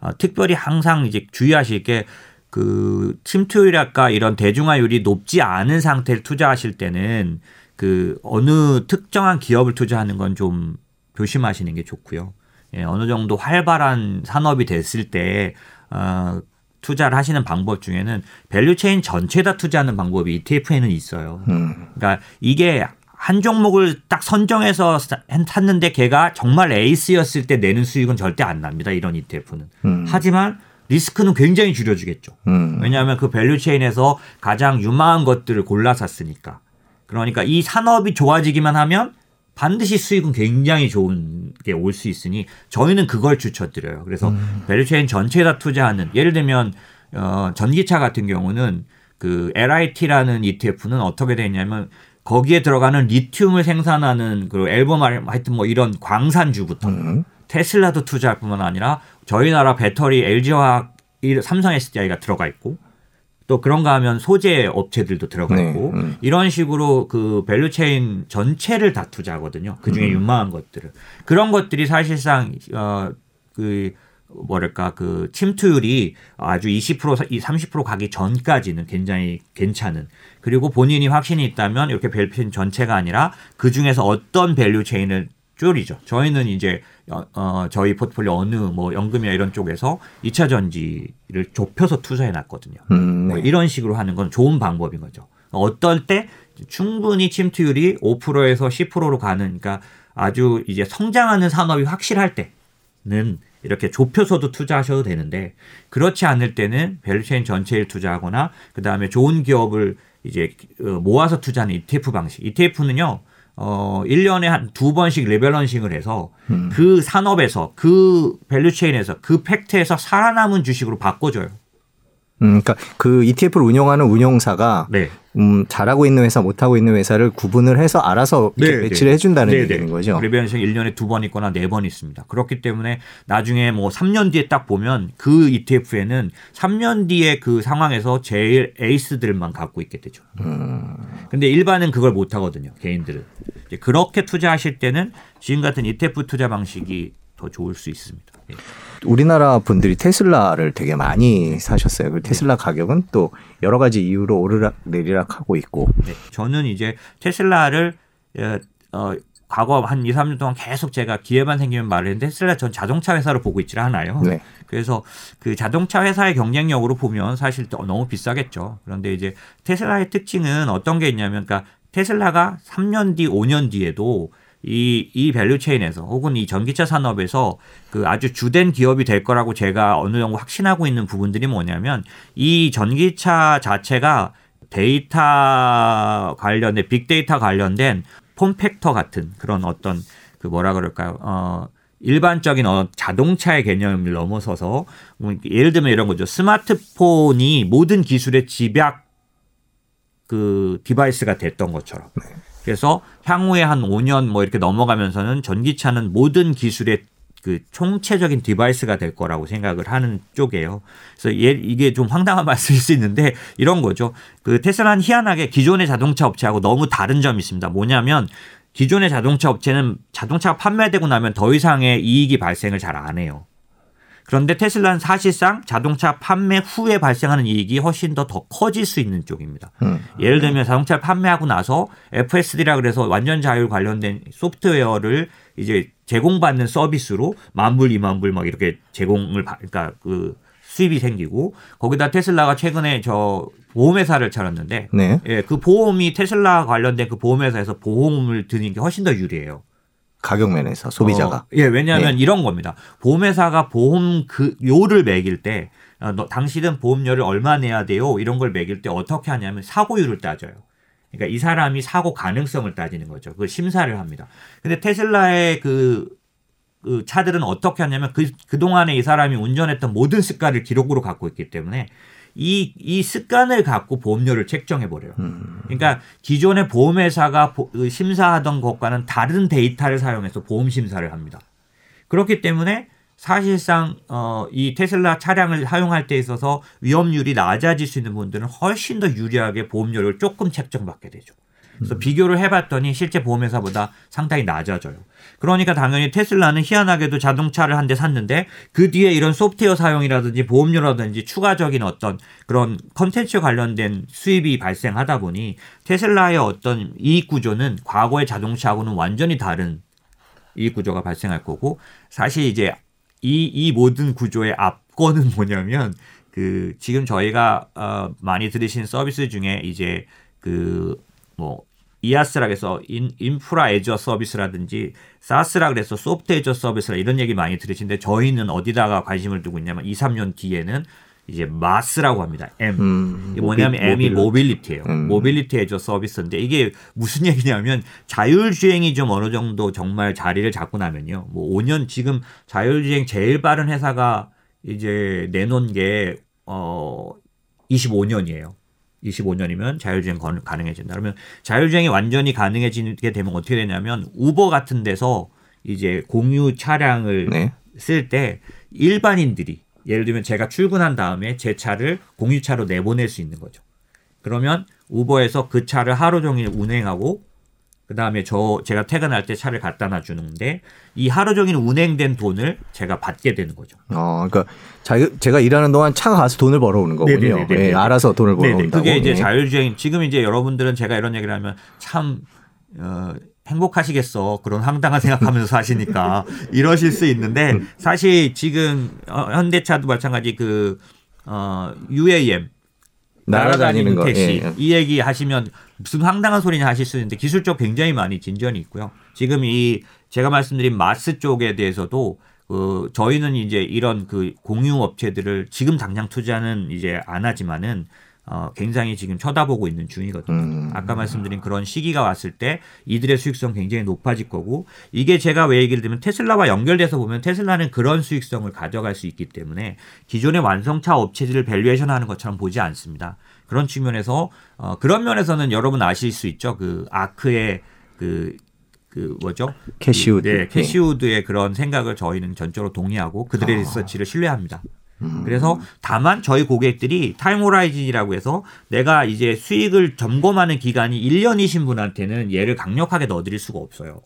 어, 특별히 항상 이제 주의하실 게 그 침투율이랄까 이런 대중화율이 높지 않은 상태를 투자하실 때는 그 어느 특정한 기업을 투자하는 건 좀 조심하시는 게 좋고요. 예, 어느 정도 활발한 산업이 됐을 때 어, 투자를 하시는 방법 중에는 value chain 전체다 투자하는 방법이 ETF에는 있어요. 음. 그러니까 이게 한 종목을 딱 선정해서 샀는데 걔가 정말 에이스였을 때 내는 수익은 절대 안 납니다. 이런 ETF는. 음. 하지만 리스크는 굉장히 줄여주겠죠. 음. 왜냐하면 그 value chain에서 가장 유망한 것들을 골라 샀으니까. 그러니까 이 산업이 좋아지기만 하면 반드시 수익은 굉장히 좋은 게 올 수 있으니 저희는 그걸 추천드려요. 그래서 음. value chain 전체에다 투자하는 예를 들면 어 전기차 같은 경우는 그 LIT라는 ETF는 어떻게 되냐면 거기에 들어가는 리튬을 생산하는 그 Albemarle 하여튼 뭐 이런 광산주부터 음. 테슬라도 투자할 뿐만 아니라 저희 나라 배터리 LG화학 삼성 SDI가 들어가 있고 또 그런가 하면 소재 업체들도 들어가 네, 있고 음. 이런 식으로 그 value chain 전체를 다 투자하거든요. 그 중에 음. 유망한 것들을 그런 것들이 사실상 어그 뭐랄까 그 침투율이 아주 20% 30% 가기 전까지는 굉장히 괜찮은 그리고 본인이 확신이 있다면 이렇게 value chain 전체가 아니라 그 중에서 어떤 value chain을 줄이죠. 저희는 이제 어, 어, 저희 포트폴리오 어느 뭐 연금이나 이런 쪽에서 2차 전지를 좁혀서 투자해 놨거든요. 음. 뭐 네. 이런 식으로 하는 건 좋은 방법인 거죠. 어떨 때 충분히 침투율이 5%에서 10%로 가는 그러니까 아주 이제 성장하는 산업이 확실할 때는 이렇게 좁혀서도 투자하셔도 되는데 그렇지 않을 때는 value chain 전체를 투자하거나 그다음에 좋은 기업을 이제 어, 모아서 투자하는 ETF 방식. ETF는요. 어, 1년에 한 두 번씩 rebalancing을 해서 음. 그 산업에서 그 value chain에서 그 섹터에서 살아남은 주식으로 바꿔줘요. 음, 그러니까 그 ETF를 운영하는 운용사가 네. 음, 잘하고 있는 회사, 못하고 있는 회사를 구분을 해서 알아서 이렇게 네, 배치를 네. 해준다는 네, 얘기인 네. 거죠. 리밸런싱 1년에 두 번 있거나 네 번 있습니다. 그렇기 때문에 나중에 뭐 3년 뒤에 딱 보면 그 ETF에는 3년 뒤에 그 상황에서 제일 에이스들만 갖고 있게 되죠. 음, 근데 일반은 그걸 못 하거든요. 개인들은. 그렇게 투자하실 때는 지금 같은 ETF 투자 방식이 더 좋을 수 있습니다. 예. 우리나라 분들이 테슬라를 되게 많이 사셨어요. 그 테슬라 가격은 또 여러 가지 이유로 오르락 내리락 하고 있고. 네. 저는 이제 테슬라를 어, 어, 과거 한 2, 3년 동안 계속 제가 기회만 생기면 말을 했는데 테슬라 전 자동차 회사로 보고 있질 않아요. 네. 그래서 그 자동차 회사의 경쟁력으로 보면 사실 또 너무 비싸겠죠. 그런데 이제 테슬라의 특징은 어떤 게 있냐면 그러니까 테슬라가 3년 뒤, 5년 뒤에도 이, 이 value chain에서 혹은 이 전기차 산업에서 그 아주 주된 기업이 될 거라고 제가 어느 정도 확신하고 있는 부분들이 뭐냐면 이 전기차 자체가 데이터 관련된 빅데이터 관련된 form factor 같은 그런 어떤 그 뭐라 그럴까요? 어 일반적인 어, 자동차의 개념을 넘어서서 뭐 예를 들면 이런 거죠. 스마트폰이 모든 기술의 집약 그 device가 됐던 것처럼. 그래서 향후에 한 5년 뭐 이렇게 넘어가면서는 전기차는 모든 기술의 그 총체적인 device가 될 거라고 생각을 하는 쪽이에요. 그래서 얘 이게 좀 황당한 말씀일 수 있는데 이런 거죠. 그 테슬라는 희한하게 기존의 자동차 업체하고 너무 다른 점이 있습니다. 뭐냐면 기존의 자동차 업체는 자동차가 판매되고 나면 더 이상의 이익이 발생을 잘 안 해요. 그런데 테슬라는 사실상 자동차 판매 후에 발생하는 이익이 훨씬 더 더 커질 수 있는 쪽입니다. 음. 예를 들면 자동차를 판매하고 나서 FSD라 그래서 완전 자율 관련된 소프트웨어를 이제 제공받는 서비스로 만 불, 이만 불 막 이렇게 제공을 받, 그러니까 그 수입이 생기고 거기다 테슬라가 최근에 저 보험회사를 차렸는데 네. 예, 그 보험이 테슬라 관련된 그 보험회사에서 보험을 드는 게 훨씬 더 유리해요. 가격 면에서 소비자가. 어, 예, 왜냐하면 네. 이런 겁니다. 보험회사가 보험 그 요를 매길 때 어, 너, 당신은 보험료를 얼마 내야 돼요? 이런 걸 매길 때 어떻게 하냐면 사고율을 따져요. 그러니까 이 사람이 사고 가능성을 따지는 거죠. 그 심사를 합니다. 근데 테슬라의 그, 그 차들은 어떻게 하냐면 그, 그동안에 이 사람이 운전했던 모든 습관을 기록으로 갖고 있기 때문에 이, 이 습관을 갖고 보험료를 책정해 버려요. 음. 그러니까 기존의 보험회사가 보- 그 심사하던 것과는 다른 데이터를 사용해서 보험 심사를 합니다. 그렇기 때문에 사실상 어, 이 테슬라 차량을 사용할 때 있어서 위험률이 낮아질 수 있는 분들은 훨씬 더 유리하게 보험료를 조금 책정받게 되죠. 그래서 비교를 해봤더니 실제 보험회사보다 상당히 낮아져요. 그러니까 당연히 테슬라는 희한하게도 자동차를 한 대 샀는데 그 뒤에 이런 소프트웨어 사용이라든지 보험료라든지 추가적인 어떤 그런 컨텐츠 관련된 수입이 발생하다 보니 테슬라의 어떤 이익 구조는 과거의 자동차하고는 완전히 다른 이익 구조가 발생할 거고 사실 이제 이, 이 모든 구조의 앞권은 뭐냐면 그 지금 저희가 어 많이 들으신 서비스 중에 이제 그 뭐 IaaS라 그래서 인, infra as a service라든지 SaaS라 그래서 soft as a service라 이런 얘기 많이 들으시는데 저희는 어디다가 관심을 두고 있냐면 2, 3년 뒤에는 이제 MaaS라고 합니다. M. 음, 이게 뭐냐면 M이 mobil- mobility예요. 음. mobility as a service인데 이게 무슨 얘기냐면 자율주행이 좀 어느 정도 정말 자리를 잡고 나면요. 뭐 5년 지금 자율주행 제일 빠른 회사가 이제 내놓은 게 어 25년이에요. 25년이면 자율주행 건- 가능해진다. 그러면 자율주행이 완전히 가능해지게 되면 어떻게 되냐면 우버 같은 데서 이제 공유 차량을 네. 쓸때 일반인들이 예를 들면 제가 출근한 다음에 제 차를 공유차로 내보낼 수 있는 거죠. 그러면 우버에서 그 차를 하루 종일 운행하고 그 다음에 저 제가 퇴근할 때 차를 갖다 놔주는데 이 하루 종일 운행된 돈을 제가 받게 되는 거죠. 어, 그러니까 자기, 제가 일하는 동안 차가 가서 돈을 벌어오는 거군요. 네네네네. 예, 알아서 돈을 네네. 벌어온다고. 그게 이제 예. 자율주행. 지금 이제 여러분들은 제가 이런 얘기를 하면 참 어, 행복하시겠어. 그런 황당한 생각하면서 사시니까 이러실 수 있는데 사실 지금 어, 현대차도 마찬가지 그 어, UAM 날아다니는 거. 택시 예, 예. 이 얘기 하시면 무슨 황당한 소리냐 하실 수 있는데 기술적 굉장히 많이 진전이 있고요. 지금 이 제가 말씀드린 MaaS 쪽에 대해서도 그 저희는 이제 이런 그 공유 업체들을 지금 당장 투자는 이제 안 하지만은 어 굉장히 지금 쳐다보고 있는 중이거든요. 음. 아까 말씀드린 그런 시기가 왔을 때 이들의 수익성 굉장히 높아질 거고 이게 제가 왜 얘기를 드리면 테슬라와 연결돼서 보면 테슬라는 그런 수익성을 가져갈 수 있기 때문에 기존의 완성차 업체들을 valuation 하는 것처럼 보지 않습니다. 그런 측면에서 어 그런 면에서는 여러분 아실 수 있죠. 그 아크의 그그 뭐죠? 캐시우드. 네, 캐시우드의 그런 생각을 저희는 전적으로 동의하고 그들의 아. 리서치를 신뢰합니다. 음. 그래서 다만 저희 고객들이 time horizon이라고 해서 내가 이제 수익을 점검하는 기간이 1년이신 분한테는 얘를 강력하게 넣어드릴 수가 없어요.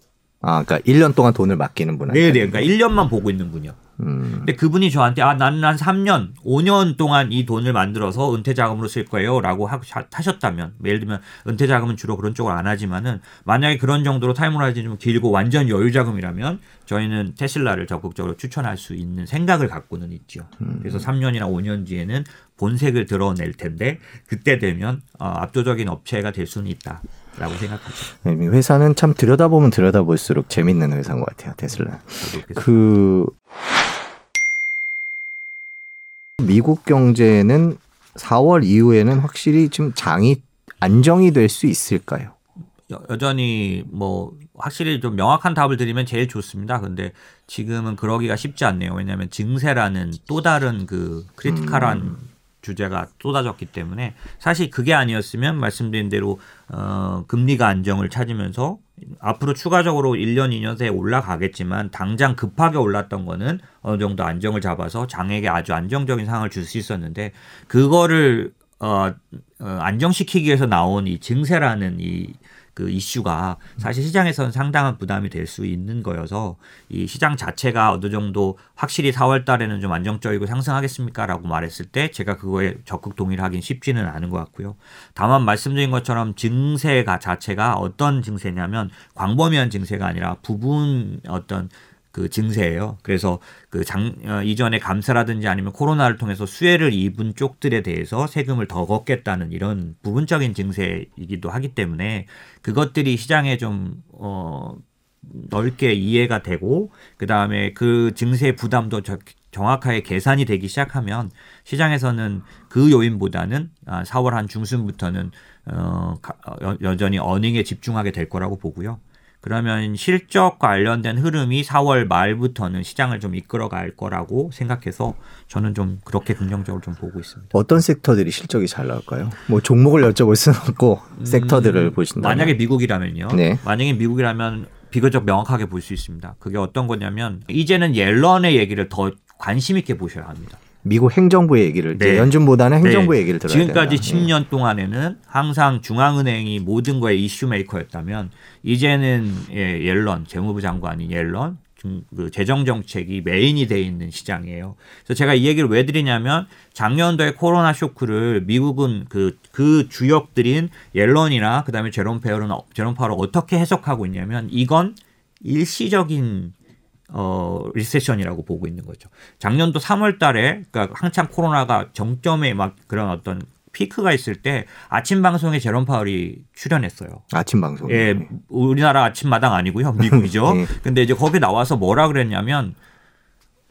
아, 그러니까 1년 동안 돈을 맡기는 분. 네, 네. 그러니까 1년만 보고 있는 분이요. 음. 근데 그분이 저한테 아, 나는 한 3년, 5년 동안 이 돈을 만들어서 은퇴 자금으로 쓸 거예요. 라고 하- 하셨다면, 예를 들면 은퇴 자금은 주로 그런 쪽을 안 하지만은 만약에 그런 정도로 타임호라이즌이 좀 길고 완전 여유 자금이라면 저희는 테슬라를 적극적으로 추천할 수 있는 생각을 갖고는 있죠. 그래서 3년이나 5년 뒤에는 본색을 드러낼 텐데 그때 되면 어, 압도적인 업체가 될 수는 있다 라고 생각하죠. 네, 회사는 참 들여다보면 들여다볼수록 재밌는 회사인 것 같아요, 테슬라. 그 미국 경제는 4월 이후에는 확실히 좀 장이 안정이 될 수 있을까요? 여, 여전히 뭐 확실히 좀 명확한 답을 드리면 제일 좋습니다. 근데 지금은 그러기가 쉽지 않네요. 왜냐하면 증세라는 또 다른 그 크리티컬한 주제가 쏟아졌기 때문에 사실 그게 아니었으면 말씀드린 대로 어, 금리가 안정을 찾으면서 앞으로 추가적으로 1년, 2년 새에 올라가겠지만 당장 급하게 올랐던 거는 어느 정도 안정을 잡아서 장에게 아주 안정적인 상황을 줄 수 있었는데 그거를 어, 어, 안정시키기 위해서 나온 이 증세라는 이 그 이슈가 사실 시장에서는 상당한 부담이 될 수 있는 거여서 이 시장 자체가 어느 정도 확실히 4월 달에는 좀 안정적이고 상승하겠습니까라고 말했을 때 제가 그거에 적극 동의를 하긴 쉽지는 않은 것 같고요. 다만 말씀드린 것처럼 증세가 자체가 어떤 증세냐면 광범위한 증세가 아니라 부분 어떤 그 증세예요. 그래서 그 장, 어, 이전에 감사라든지 아니면 코로나를 통해서 수혜를 입은 쪽들에 대해서 세금을 더 걷겠다는 이런 부분적인 증세이기도 하기 때문에 그것들이 시장에 좀, 어, 넓게 이해가 되고 그 다음에 그 증세 부담도 저- 정확하게 계산이 되기 시작하면 시장에서는 그 요인보다는 아, 4월 한 중순부터는 어, 가- 어, 여- 여전히 어닝에 집중하게 될 거라고 보고요. 그러면 실적 관련된 흐름이 4월 말부터는 시장을 좀 이끌어갈 거라고 생각해서 저는 좀 그렇게 긍정적으로 좀 보고 있습니다. 어떤 섹터들이 실적이 잘 나올까요? 뭐 종목을 여쭤볼 수는 없고 섹터들을 보신다면 만약에 미국이라면요. 네. 만약에 미국이라면 비교적 명확하게 볼 수 있습니다. 그게 어떤 거냐면 이제는 옐런의 얘기를 더 관심 있게 보셔야 합니다. 미국 행정부의 얘기를 네. 연준보다는 행정부의 네. 얘기를 들어야 지금까지 된다. 10년 동안에는 항상 중앙은행이 모든 거에 이슈 메이커였다면 이제는 예, 옐런 재무부 장관이 옐런 중- 그 재정 정책이 메인이 돼 있는 시장이에요. 그래서 제가 이 얘기를 왜 드리냐면 작년도에 코로나 쇼크를 미국은 그, 그 주역들인 옐런이나 그다음에 제롬 페어는 어- 제롬 파월을 어떻게 해석하고 있냐면 이건 일시적인 어 recession이라고 보고 있는 거죠. 작년도 3월 달에 그러니까 한참 코로나가 정점에 막 그런 어떤 피크가 있을 때 아침 방송에 제롬 파월이 출연했어요. 아침 방송. 예, 우리나라 아침 마당 아니고요. 미국이죠. 네. 근데 이제 거기 나와서 뭐라 그랬냐면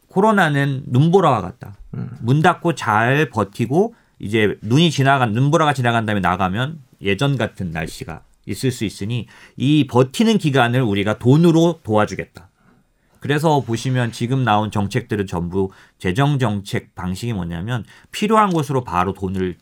코로나는 눈보라와 같다. 음. 문 닫고 잘 버티고 이제 눈이 지나간 눈보라가 지나간 다음에 나가면 예전 같은 날씨가 있을 수 있으니 이 버티는 기간을 우리가 돈으로 도와주겠다. 그래서 보시면 지금 나온 정책들은 전부 재정 정책 방식이 뭐냐면 필요한 곳으로 바로 돈을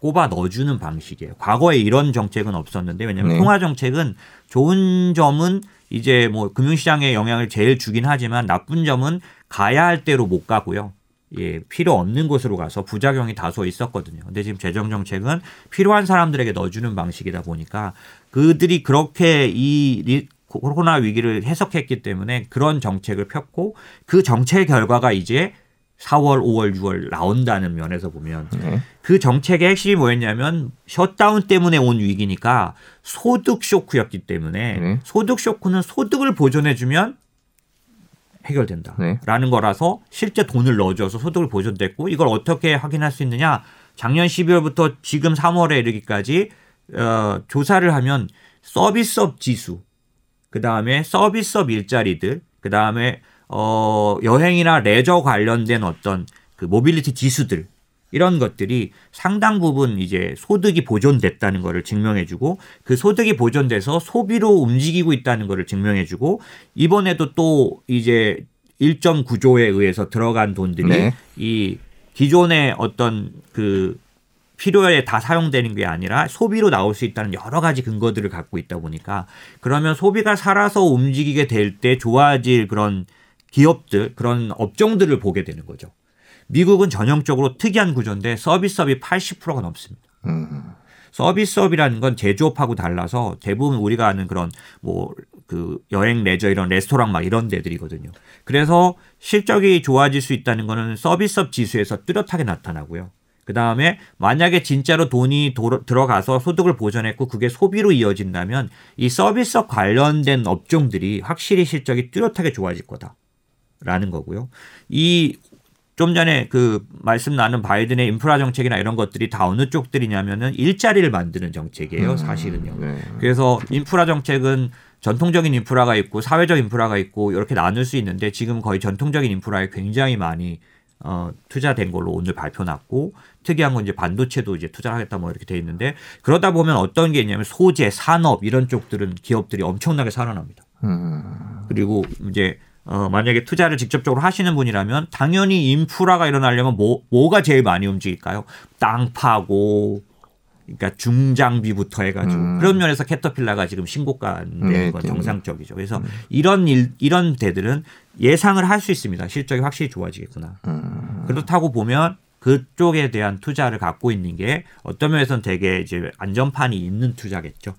꼽아 넣어주는 방식이에요. 과거에 이런 정책은 없었는데 왜냐하면 네. 통화 정책은 좋은 점은 이제 뭐 금융시장에 영향을 제일 주긴 하지만 나쁜 점은 가야 할 대로 못 가고요. 예, 필요 없는 곳으로 가서 부작용이 다소 있었거든요. 근데 지금 재정 정책은 필요한 사람들에게 넣어주는 방식이다 보니까 그들이 그렇게 이 리- 코로나 위기를 해석했기 때문에 그런 정책을 폈고 그 정책 결과가 이제 4월, 5월, 6월 나온다는 면에서 보면 네. 그 정책의 핵심이 뭐였냐면 셧다운 때문에 온 위기니까 소득 쇼크였기 때문에 네. 소득 쇼크는 소득을 보존해주면 해결된다라는 네. 거라서 실제 돈을 넣어줘서 소득을 보존됐고 이걸 어떻게 확인할 수 있느냐 작년 12월부터 지금 3월에 이르기까지 어, 조사를 하면 서비스업 지수 그 다음에 서비스업 일자리들 그 다음에 어, 여행이나 레저 관련된 어떤 그 모빌리티 지수들 이런 것들이 상당 부분 이제 소득이 보존됐다는 것을 증명해주고 그 소득이 보존돼서 소비로 움직이고 있다는 것을 증명해주고 이번에도 또 이제 일정 구조에 의해서 들어간 돈들이 네. 이 기존의 어떤 그 필요에 다 사용되는 게 아니라 소비로 나올 수 있다는 여러 가지 근거들을 갖고 있다 보니까 그러면 소비가 살아서 움직이게 될 때 좋아질 그런 기업들 그런 업종들을 보게 되는 거죠. 미국은 전형적으로 특이한 구조인데 서비스업이 80%가 넘습니다. 음. 서비스업이라는 건 제조업하고 달라서 대부분 우리가 아는 그런 뭐 그 여행 레저 이런 레스토랑 막 이런 데들이거든요. 그래서 실적이 좋아질 수 있다는 거는 서비스업 지수에서 뚜렷하게 나타나고요. 그 다음에 만약에 진짜로 돈이 도로- 들어가서 소득을 보전했고 그게 소비로 이어진다면 이 서비스업 관련된 업종들이 확실히 실적이 뚜렷하게 좋아질 거다라는 거고요. 이 좀 전에 그 말씀 나눈 바이든의 인프라 정책이나 이런 것들이 다 어느 쪽들이냐면은 일자리를 만드는 정책이에요, 사실은요. 네. 그래서 인프라 정책은 전통적인 인프라가 있고 사회적 인프라가 있고 이렇게 나눌 수 있는데 지금 거의 전통적인 인프라에 굉장히 많이 어, 투자된 걸로 오늘 발표 났고 특이한 건 이제 반도체도 이제 투자하겠다 뭐 이렇게 돼 있는데 그러다 보면 어떤 게 있냐면 소재, 산업 이런 쪽들은 기업들이 엄청나게 살아납니다. 음. 그리고 이제 어, 만약에 투자를 직접적으로 하시는 분이라면 당연히 인프라가 일어나려면 뭐, 뭐가 제일 많이 움직일까요? 땅 파고, 그러니까 중장비부터 해가지고 음. 그런 면에서 캐터필라가 지금 신고가 되는 네, 건 네. 정상적이죠. 그래서 이런 일, 이런 데들은 예상을 할 수 있습니다. 실적이 확실히 좋아지겠구나. 음. 그렇다고 보면 그쪽에 대한 투자를 갖고 있는 게 어떤 면에서는 되게 이제 안전판이 있는 투자겠죠.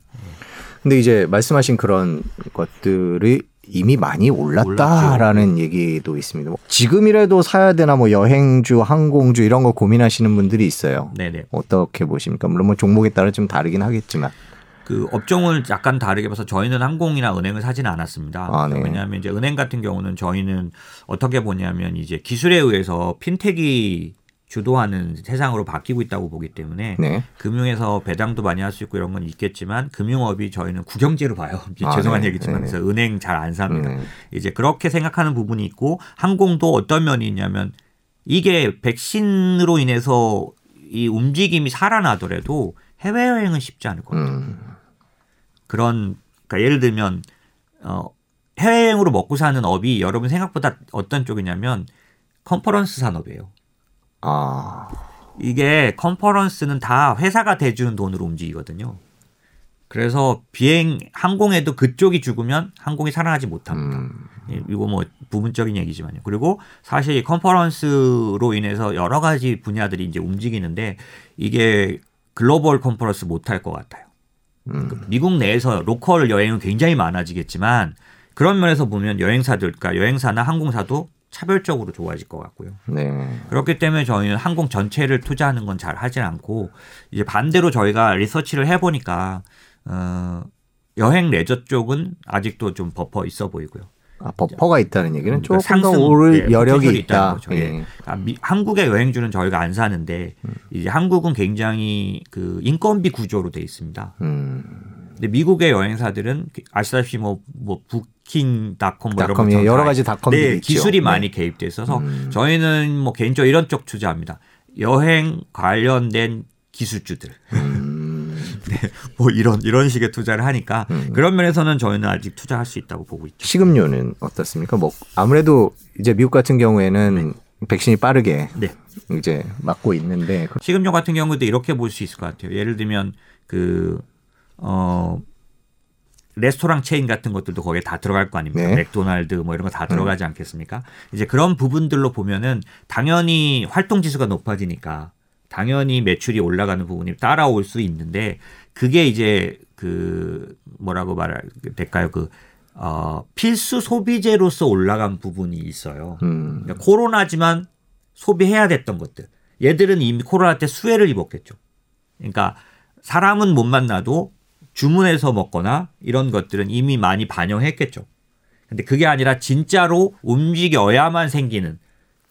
근데 이제 말씀하신 그런 것들이 이미 많이 올랐다라는 얘기도 있습니다. 뭐 지금이라도 사야 되나 뭐 여행주, 항공주 이런 거 고민하시는 분들이 있어요. 네네. 어떻게 보십니까? 물론 뭐 종목에 따라 좀 다르긴 하겠지만. 그 업종을 약간 다르게 봐서 저희는 항공이나 은행을 사지는 않았습니다. 아, 네. 왜냐하면 이제 은행 같은 경우는 저희는 어떻게 보냐면 이제 기술에 의해서 핀텍이 주도하는 세상으로 바뀌고 있다고 보기 때문에 네. 금융에서 배당도 많이 할 수 있고 이런 건 있겠지만 금융업이 저희는 국영제로 봐요. 아, 죄송한 네. 얘기지만 네. 그래서 은행 잘 안 삽니다. 음. 이제 그렇게 생각하는 부분이 있고 항공도 어떤 면이 있냐면 이게 백신으로 인해서 이 움직임이 살아나더라도 해외 여행은 쉽지 않을 거예요. 음. 그런 그러니까 예를 들면 어, 해외여행으로 먹고 사는 업이 여러분 생각보다 어떤 쪽이냐면 컨퍼런스 산업이에요. 아, 이게 컨퍼런스는 다 회사가 대주는 돈으로 움직이거든요. 그래서 비행 항공에도 그쪽이 죽으면 항공이 살아나지 못합니다. 음, 예, 이거 뭐 부분적인 얘기지만요. 그리고 사실 이 컨퍼런스로 인해서 여러 가지 분야들이 이제 움직이는데 이게 글로벌 컨퍼런스 못할 것 같아요. 음. 미국 내에서 local 여행은 굉장히 많아지겠지만 그런 면에서 보면 여행사들, 그러니까 여행사나 항공사도 차별적으로 좋아질 것 같고요. 네. 그렇기 때문에 저희는 항공 전체를 투자하는 건 잘 하진 않고 이제 반대로 저희가 리서치를 해보니까 어, 여행 레저 쪽은 아직도 좀 버퍼 있어 보이고요. 아, 버퍼가 있다는 얘기는 그러니까 조금 더 상승, 오를 예, 여력이 있다. 거죠. 예. 예. 아, 미- 한국의 여행주는 저희가 안 사는데 음. 이제 한국은 굉장히 그 인건비 구조로 돼 있습니다. 음, 근데 미국의 여행사들은 아시다시피 뭐, 뭐 부킹닷컴 뭐 이런 닷컴, 예, 여러 다 가지 닷컴들이 네, 있죠. 기술이 네. 많이 개입돼 있어서 음. 저희는 뭐 개인적으로 이런 쪽 투자합니다. 여행 관련된 기술주들. 음, 뭐 이런 이런 식의 투자를 하니까 음. 그런 면에서는 저희는 아직 투자할 수 있다고 보고 있죠. 식음료는 어떻습니까? 뭐 아무래도 이제 미국 같은 경우에는 백신이 빠르게 네. 이제 맞고 있는데 그- 식음료 같은 경우도 이렇게 볼 수 있을 것 같아요. 예를 들면 그 어, 레스토랑 체인 같은 것들도 거기에 다 들어갈 거 아닙니까? 네. 맥도날드 뭐 이런 거 다 들어가지 않겠습니까? 이제 그런 부분들로 보면은 당연히 활동 지수가 높아지니까 당연히 매출이 올라가는 부분이 따라올 수 있는데 그게 이제 그 뭐라고 말할 될까요? 그 어, 필수 소비재로서 올라간 부분이 있어요. 음, 그러니까 코로나지만 소비해야 됐던 것들. 얘들은 이미 코로나 때 수혜를 입었겠죠. 그러니까 사람은 못 만나도 주문해서 먹거나 이런 것들은 이미 많이 반영했겠죠. 근데 그게 아니라 진짜로 움직여야만 생기는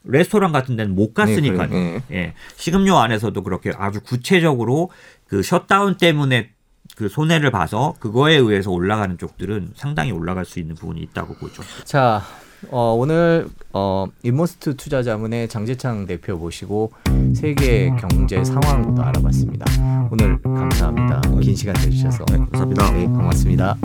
레스토랑 같은 데는 못 갔으니까요. 네, 예. 식음료 안에서도 그렇게 아주 구체적으로 그 셧다운 때문에 그 손해를 봐서 그거에 의해서 올라가는 쪽들은 상당히 올라갈 수 있는 부분이 있다고 보죠. 자 어, 오늘 어, 인모스트 투자자문의 장재창 대표 모시고 세계 경제 상황부터 알아봤습니다. 오늘 감사합니다. 긴 시간 내주셔서 네, 감사합니다. 네, 고맙습니다.